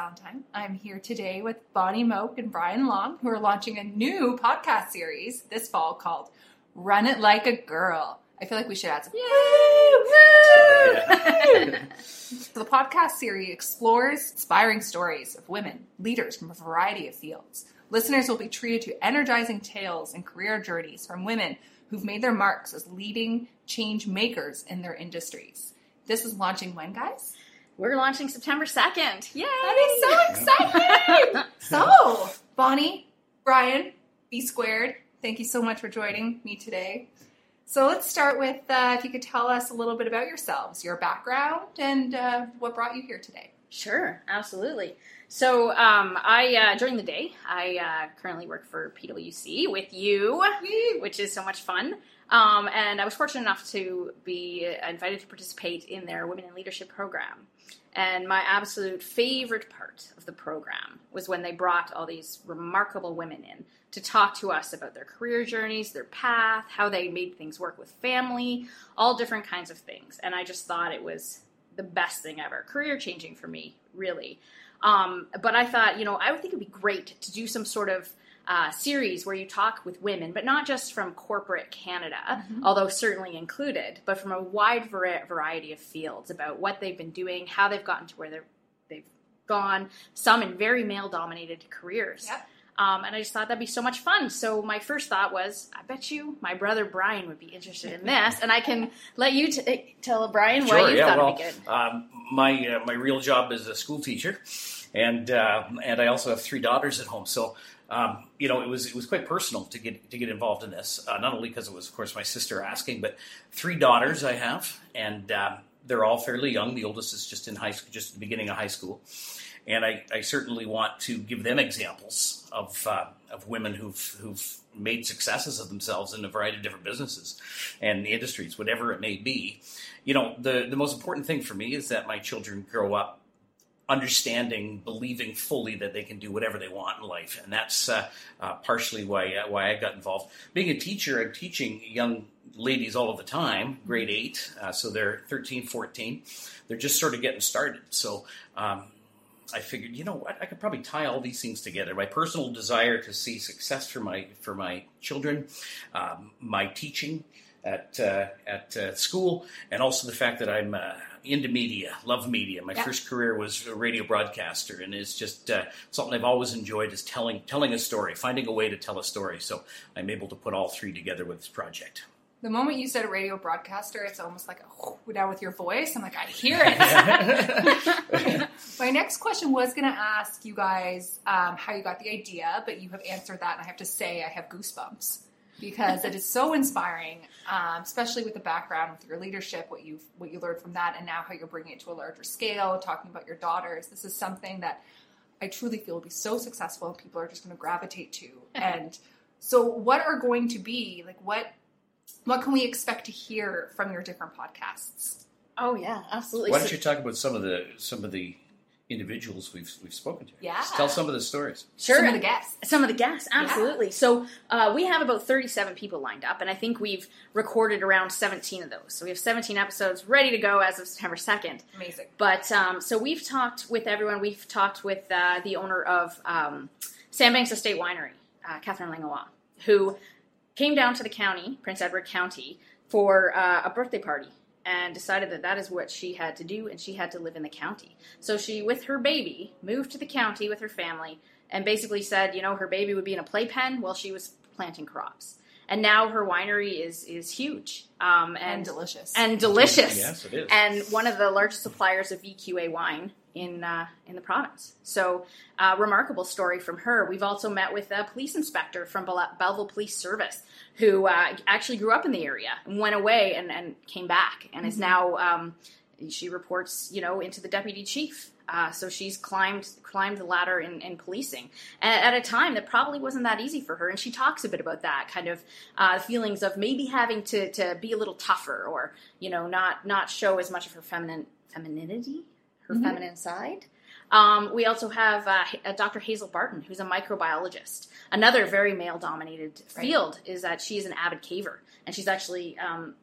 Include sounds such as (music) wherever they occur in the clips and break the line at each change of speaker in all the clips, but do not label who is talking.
Valentine. I'm here today with Bonnie Moak and Brian Long, who are launching a new podcast series this fall called Run It Like a Girl. I feel like we should add some. Yay! (laughs) the podcast series explores inspiring stories of women, leaders from a variety of fields. Listeners will be treated to energizing tales and career journeys from women who've made their marks as leading change makers in their industries. This is launching when, guys?
We're launching September 2nd. Yay!
That is so exciting! (laughs) so, Bonnie, Brian, B Squared, thank you so much for joining me today. So let's start with uh, if you could tell us a little bit about yourselves, your background, and uh, what brought you here today.
Sure, absolutely. So um, I uh, during the day, I uh, currently work for PwC with you, which is so much fun. Um, and I was fortunate enough to be invited to participate in their Women in Leadership program. And my absolute favorite part of the program was when they brought all these remarkable women in to talk to us about their career journeys, their path, how they made things work with family, all different kinds of things. And I just thought it was the best thing ever, career changing for me, really. Um, but I thought, you know, I would think it'd be great to do some sort of uh, series where you talk with women, but not just from corporate Canada, mm-hmm. although certainly included, but from a wide variety of fields about what they've been doing, how they've gotten to where they've gone, some in very male dominated careers.
Yep.
Um, and I just thought that'd be so much fun. So my first thought was, I bet you my brother Brian would be interested in this, and I can (laughs) let you t- tell Brian
sure,
why you
yeah,
thought
well,
it'd be good.
Um, my uh, my real job is a school teacher, and uh, and I also have three daughters at home. So um, you know, it was it was quite personal to get to get involved in this. Uh, not only because it was, of course, my sister asking, but three daughters I have, and uh, they're all fairly young. The oldest is just in high school, just the beginning of high school, and I, I certainly want to give them examples of uh, of women who've who've made successes of themselves in a variety of different businesses and industries, whatever it may be. You know, the the most important thing for me is that my children grow up understanding, believing fully that they can do whatever they want in life, and that's uh, uh, partially why uh, why I got involved. Being a teacher, I'm teaching young ladies all of the time, grade eight, uh, so they're 13, 14. They're just sort of getting started. So. Um, I figured, you know what, I could probably tie all these things together. My personal desire to see success for my for my children, um, my teaching at uh, at uh, school, and also the fact that I'm into media, love media. My first career was a radio broadcaster, and it's just uh, something I've always enjoyed is telling telling a story, finding a way to tell a story. So I'm able to put all three together with this project.
The moment you said a radio broadcaster, it's almost like a now with your voice. I'm like, I hear it. (laughs) My next question was going to ask you guys um, how you got the idea, but you have answered that, and I have to say, I have goosebumps because it is so inspiring, um, especially with the background with your leadership, what you what you learned from that, and now how you're bringing it to a larger scale, talking about your daughters. This is something that I truly feel will be so successful, and people are just going to gravitate to. (laughs) and so, what are going to be like what what can we expect to hear from your different podcasts?
Oh yeah, absolutely.
Why don't you talk about some of the some of the individuals we've we've spoken to.
Yeah,
Just tell some of the stories.
Sure,
some of the guests.
Some of the guests, absolutely. Yeah. So uh, we have about thirty-seven people lined up, and I think we've recorded around seventeen of those. So we have seventeen episodes ready to go as of September second.
Amazing.
But um, so we've talked with everyone. We've talked with uh, the owner of um, Sandbanks Estate Winery, uh, Catherine Langlois, who came down to the county, Prince Edward County, for uh, a birthday party and decided that that is what she had to do and she had to live in the county. So she, with her baby, moved to the county with her family and basically said, you know, her baby would be in a playpen while she was planting crops. And now her winery is is huge
um, and, and, delicious
and delicious.
Yes, it is.
And one of the largest suppliers of VQA wine in uh, in the province. So, uh, remarkable story from her. We've also met with a police inspector from Belleville Police Service who uh, actually grew up in the area and went away and, and came back and mm-hmm. is now um, she reports you know into the deputy chief. Uh, so she's climbed climbed the ladder in, in policing at, at, a time that probably wasn't that easy for her. And she talks a bit about that kind of uh, feelings of maybe having to, to be a little tougher or you know not not show as much of her feminine femininity her mm-hmm. feminine side. Um, we also have uh, uh Dr. Hazel Barton, who's a microbiologist. Another very male dominated field right. is that she's an avid caver, and she's actually um,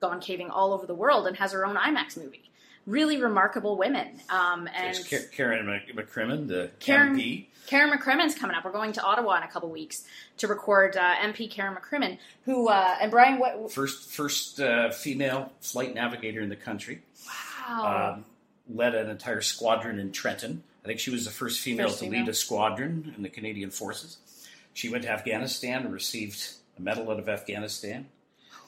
gone caving all over the world and has her own IMAX movie. Really remarkable women. Um, and
There's Karen McCrimmon, the
Karen-
MP.
Karen McCrimmon's coming up. We're going to Ottawa in a couple weeks to record uh, MP Karen McCrimmon, who uh, and Brian. What?
First, first uh, female flight navigator in the country.
Wow.
Um, led an entire squadron in Trenton. I think she was the first female
First
to
female.
lead a squadron in the Canadian Forces. She went to Afghanistan and received a medal out of Afghanistan.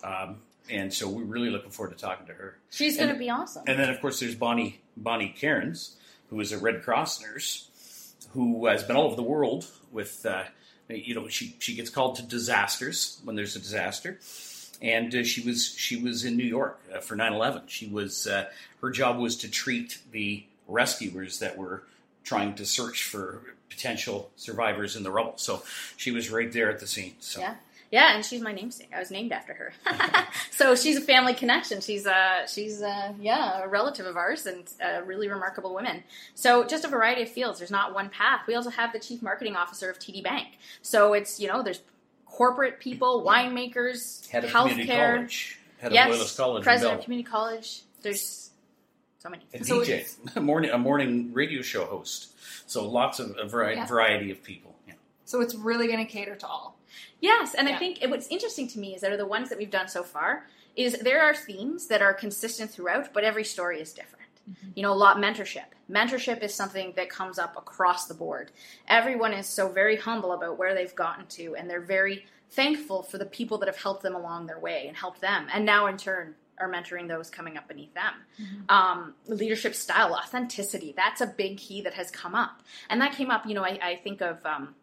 Um, and so we're really looking forward to talking to her.
She's going to be awesome.
And then, of course, there's Bonnie Bonnie Cairns, who is a Red Cross nurse, who has been all over the world with, uh, you know, she she gets called to disasters when there's a disaster, and uh, she was she was in New York uh, for 9/11. She was uh, her job was to treat the rescuers that were trying to search for potential survivors in the rubble. So she was right there at the scene. So
Yeah. Yeah, and she's my namesake. I was named after her. (laughs) so she's a family connection. She's uh she's uh yeah, a relative of ours and a really remarkable woman. So just a variety of fields. There's not one path. We also have the chief marketing officer of TD Bank. So it's, you know, there's corporate people, winemakers,
head of community
healthcare.
college, head
Yes,
of Loyalist College, in
president of community college. There's so many.
a
So
DJ, a (laughs) morning a morning radio show host. So lots of a vari-
Yeah.
variety of people. Yeah.
so it's really going to cater to all.
Yes, and
Yeah.
I think what's interesting to me is that are the ones that we've done so far is there are themes that are consistent throughout, but every story is different. You know, a lot mentorship. Mentorship is something that comes up across the board. Everyone is so very humble about where they've gotten to, and they're very thankful for the people that have helped them along their way and helped them, and now in turn are mentoring those coming up beneath them. Um, leadership style, authenticity. That's a big key that has come up, and that came up. You know, I, I think of. Um,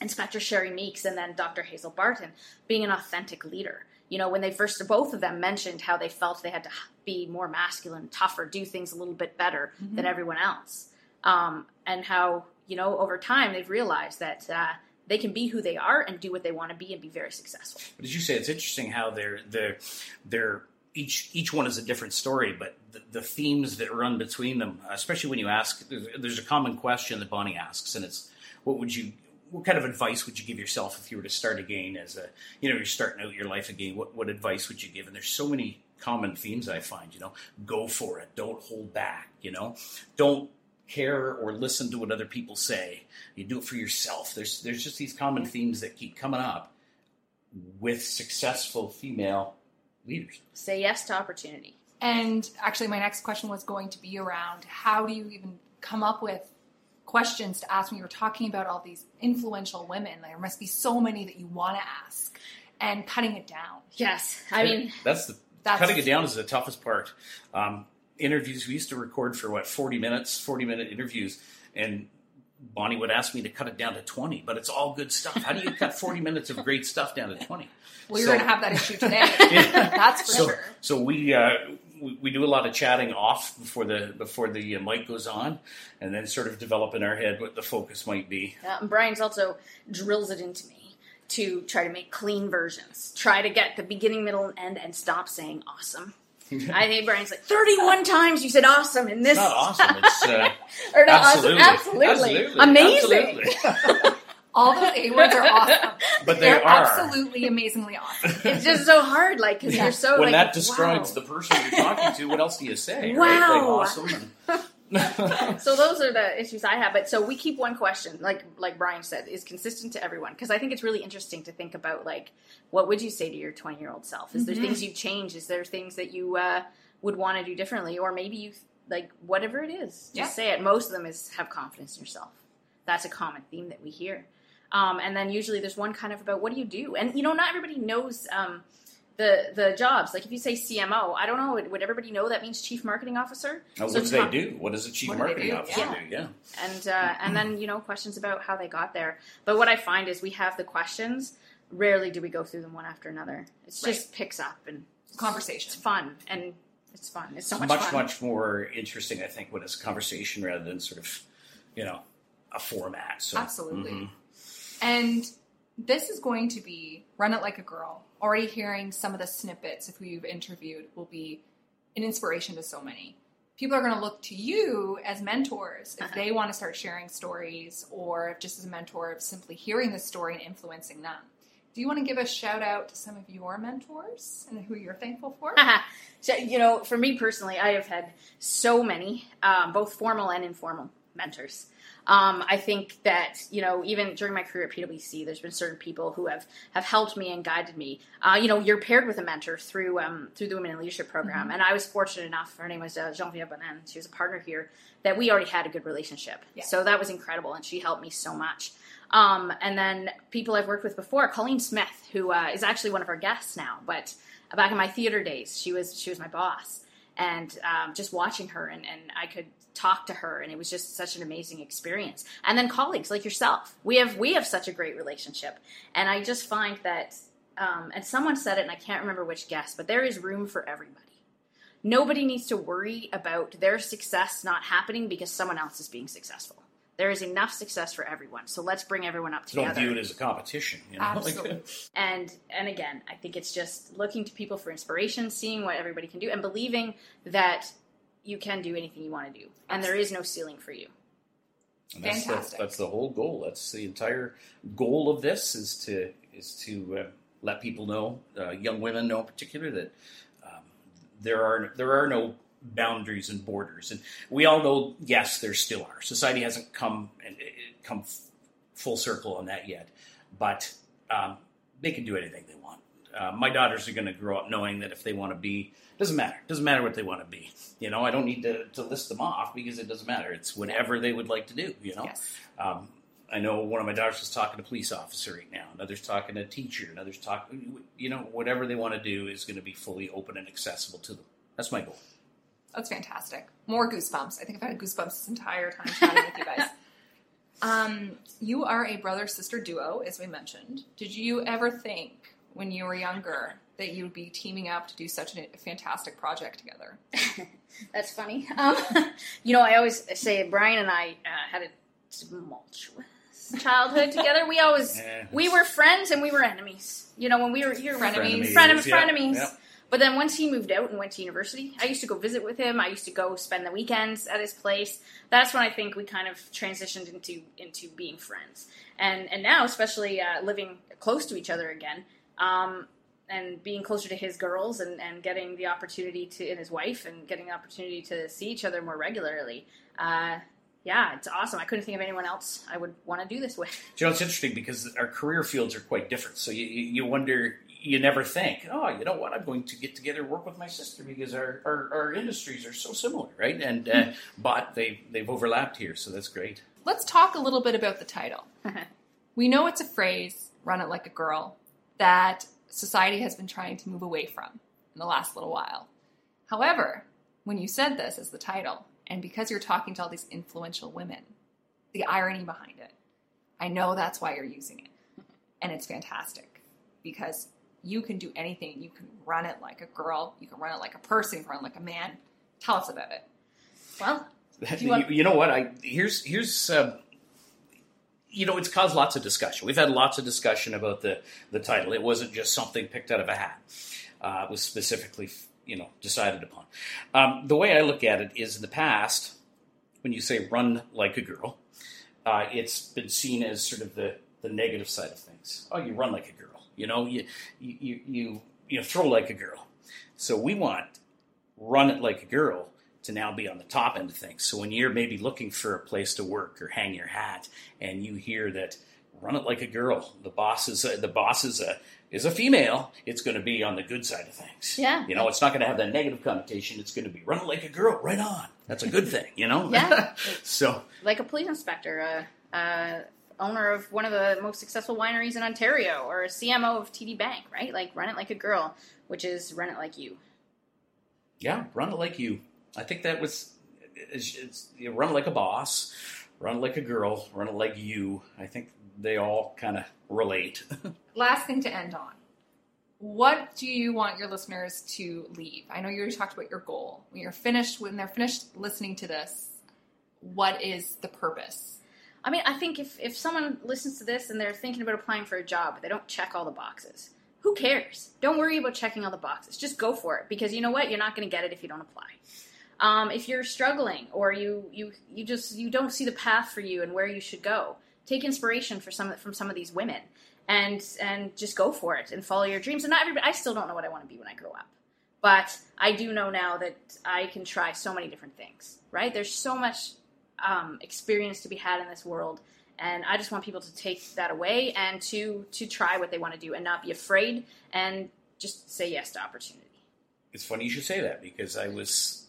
Inspector Sherry Meeks and then Dr. Hazel Barton being an authentic leader. You know, when they first, both of them mentioned how they felt they had to be more masculine, tougher, do things a little bit better than everyone else. Um, and how, you know, over time they've realized that uh, they can be who they are and do what they want to be and be very successful.
But as you say, it's interesting how they're they're they're each each one is a different story, but the, the themes that run between them, especially when you ask, there's, there's a common question that Bonnie asks, and it's what would you what kind of advice would you give yourself if you were to start again as a you know you're starting out your life again what what advice would you give? And there's so many common themes i find you know go for it don't hold back you know? Don't care or listen to what other people say. You do it for yourself. There's there's just these common themes that keep coming up with successful female leaders.
Say yes to opportunity.
And actually, my next question was going to be around how do you even come up with questions to ask when you were talking about all these influential women? There must be so many that you want to ask, and cutting it down.
Yes. I mean,
that's the
That's-
cutting it down is the toughest part. Um, interviews we used to record for what forty minutes, forty minute interviews, and Bonnie would ask me to cut it down to twenty. But it's all good stuff. How do you cut forty (laughs) minutes of great stuff down to twenty?
Well, you're
So-
going to have that issue today. (laughs) That's for
so,
sure.
so we, uh, we we do a lot of chatting off before the before the uh, mic goes on, and then sort of develop in our head what the focus might be.
Yeah, and Brian's also drills it into me to try to make clean versions. Try to get the beginning, middle, and end, and stop saying awesome. (laughs) I think Brian's like thirty-one times you said awesome in this.
It's not awesome. It's uh, (laughs)
or not
absolutely,
awesome. Absolutely,
absolutely,
amazing.
absolutely. (laughs)
All those A words are awesome. (laughs)
But they
They're
are.
absolutely amazingly awesome. (laughs)
It's just so hard, like because
Yeah.
you're so
when
like
that describes
wow.
the person you're talking to, what else do you say? Right? Like
Wow.
awesome. and- (laughs)
so those are the issues I have. But so we keep one question, like like Brian said, is consistent to everyone because I think it's really interesting to think about like what would you say to your 20 year old self? Is there
Mhm.
things you change? Is there things that you uh, would want to do differently, or maybe you like whatever it is, just
Yeah.
say it. Most of them is have confidence in yourself. That's a common theme that we hear. Um, and then usually there's one kind of about what do you do, and you know not everybody knows. Um, the, the jobs like if you say CMO, I don't know. Would, would everybody know that means Chief Marketing Officer?
Now,
So
what do they
talk-
do? What does a chief
What do they
marketing
do?
officer
Yeah.
do? Yeah.
and uh, and then you know questions about how they got there. But what I find is we have the questions. Rarely do we go through them one after another. It just picks up and
conversation.
it's fun and it's fun. It's so much,
much,
fun.
much more interesting, I think, when it's a conversation rather than sort of, you know, a format. So,
Absolutely.
mhm.
And this is going to be Run It Like a Girl. Already hearing some of the snippets if we've interviewed will be an inspiration to so many. People are going to look to you as mentors if
Uh-huh.
they want to start sharing stories or if just as a mentor of simply hearing the story and influencing them. Do you want to give a shout out to some of your mentors and who you're thankful for? (laughs)
so, you know, for me personally, I have had so many, um, both formal and informal mentors. Um, I think that you know, even during my career at PwC, there's been certain people who have have helped me and guided me. Uh, you know, you're paired with a mentor through um, through the Women in Leadership program,
Mhm.
and I was fortunate enough. Her name was uh, Genevieve Bonin. She was a partner here. That we already had a good relationship,
Yeah.
so that was incredible, and she helped me so much. Um, and then people I've worked with before, Colleen Smith, who uh, is actually one of our guests now, but back in my theater days, she was she was my boss, and um, just watching her and, and I could talk to her, and it was just such an amazing experience. And then colleagues like yourself, we have we have such a great relationship, and I just find that. Um, and someone said it, and I can't remember which guest, but there is room for everybody. Nobody needs to worry about their success not happening because someone else is being successful. There is enough success for everyone, so let's bring everyone up together.
Don't view it as a competition. You know?
Absolutely. (laughs)
and and again i think it's just looking to people for inspiration seeing what everybody can do and believing that you can do anything you want to do and there is no ceiling for you
And that's
Fantastic.
The, that's the whole goal. That's the entire goal of this is to is to uh, let people know, uh, young women know in particular, that um, there are there are no boundaries and borders. And we all know, yes, there still are. Society hasn't come and come full circle on that yet, but um, they can do anything they want. Uh, my daughters are going to grow up knowing that if they want to be, doesn't matter. Doesn't matter what they want to be. You know, I don't need to, to list them off because it doesn't matter. It's whatever they would like to do. You know,
Yes.
um, I know one of my daughters is talking to a police officer right now. Another's talking to a teacher. Another's talking. You know, whatever they want to do is going to be fully open and accessible to them. That's my goal.
That's fantastic. More goosebumps. I think I've had goosebumps this entire time chatting with you guys. (laughs) Um, you are a brother sister duo, as we mentioned. Did you ever think when you were younger that you would be teaming up to do such a fantastic project together? (laughs)
that's funny um, (laughs) you know i always say brian and i uh, had a tumultuous childhood together we always
Yeah.
we were friends and we were enemies you know when we were you were
Frenemies.
Frenem-
Yeah,
frenemies.
yeah.
But then once he moved out and went to university, I used to go visit with him. I used to go spend the weekends at his place. That's when I think we kind of transitioned into into being friends. And and now, especially uh, living close to each other again, um, and being closer to his girls, and, and getting the opportunity to and his wife, and getting the opportunity to see each other more regularly. Uh, yeah, it's awesome. I couldn't think of anyone else I would want to do this with.
You know, it's interesting because our career fields are quite different. So you you wonder, you never think, oh, you know what, I'm going to get together and work with my sister because our, our, our industries are so similar, right? And uh, mm-hmm. but they they've overlapped here, so that's great.
Let's talk a little bit about the title. Uh-huh. we know it's a phrase, run it like a girl, that society has been trying to move away from in the last little while. However, when you said this as the title, and because you're talking to all these influential women, the irony behind it, I know that's why you're using it. Mm-hmm. And it's fantastic because you can do anything. You can run it like a girl, you can run it like a person, you can run it like a man. Tell us about it.
Well,
you,
you want-
you know what? I here's here's uh, you know it's caused lots of discussion. We've had lots of discussion about the the title. It wasn't just something picked out of a hat. Uh, it was specifically you know decided upon. Um, the way I look at it is in the past, when you say "run like a girl," uh, it's been seen as sort of the the negative side of things. Oh, you run like a girl. You know, you you you you, throw like a girl. So we want run it like a girl to now be on the top end of things. So when you're maybe looking for a place to work or hang your hat, and you hear that run it like a girl, the boss is a, the boss is a is a female, it's going to be on the good side of things.
Yeah.
you know, it's not going to have that negative connotation. It's going to be run it like a girl, right on. That's a good thing, you know.
Yeah. (laughs)
so
like a police inspector, uh, uh, owner of one of the most successful wineries in Ontario, or a CMO of TD Bank, right? Like run it like a girl, which is run it like you.
yeah, run it like you. I think that was it's, it's you run it like a boss, run it like a girl, run it like you. I think they all kind of relate. (laughs)
last thing to end on. What do you want your listeners to leave? I know you already talked about your goal. When you're finished, when they're finished listening to this, what is the purpose?
I mean, I think if, if someone listens to this and they're thinking about applying for a job, but they don't check all the boxes, who cares? Don't worry about checking all the boxes. Just go for it because you know what? You're not going to get it if you don't apply. Um, if you're struggling or you, you, you just you don't see the path for you and where you should go, take inspiration for some from some of these women and and just go for it and follow your dreams. And not everybody. I still don't know what I want to be when I grow up, but I do know now that I can try so many different things. Right? There's so much um, experience to be had in this world, and I just want people to take that away and to to try what they want to do and not be afraid and just say yes to opportunity.
It's funny you should say that because I was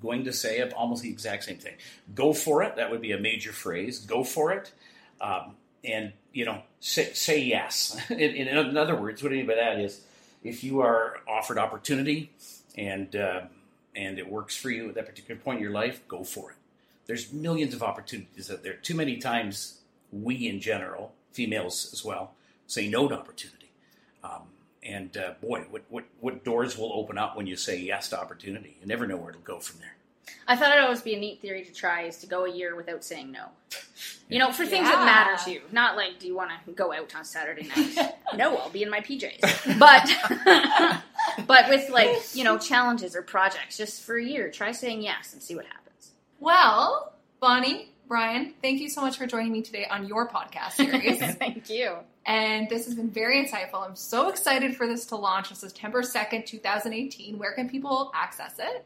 going to say almost the exact same thing. Go for it. That would be a major phrase. Go for it. Um, and, you know, say, say yes. (laughs) in, in, other words, what I mean by that is if you are offered opportunity and, uh, and it works for you at that particular point in your life, go for it. There's millions of opportunities out there. Too many times, we in general, females as well, say no to opportunity. Um, and uh, boy, what, what, what doors will open up when you say yes to opportunity? You never know where it'll go from there.
I thought it'd always be a neat theory to try is to go a year without saying no. (laughs) You know, for things yeah. that matter to you. Not like, do you want to go out on Saturday night? (laughs) no, I'll be in my PJs. (laughs) But, but with like, you know, challenges or projects, just for a year, try saying yes and see what happens.
Well, Bonnie, Brian, thank you so much for joining me today on your podcast series. (laughs)
thank you.
And this has been very insightful. I'm so excited for this to launch on September 2nd, 2018. Where can people access it?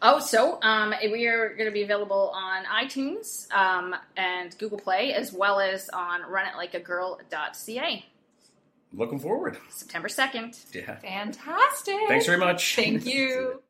Oh, so um, we are going to be available on iTunes um, and Google Play, as well as on runitlikeagirl.ca.
Looking forward.
September 2nd.
Yeah.
Fantastic.
Thanks very much.
Thank (laughs) you.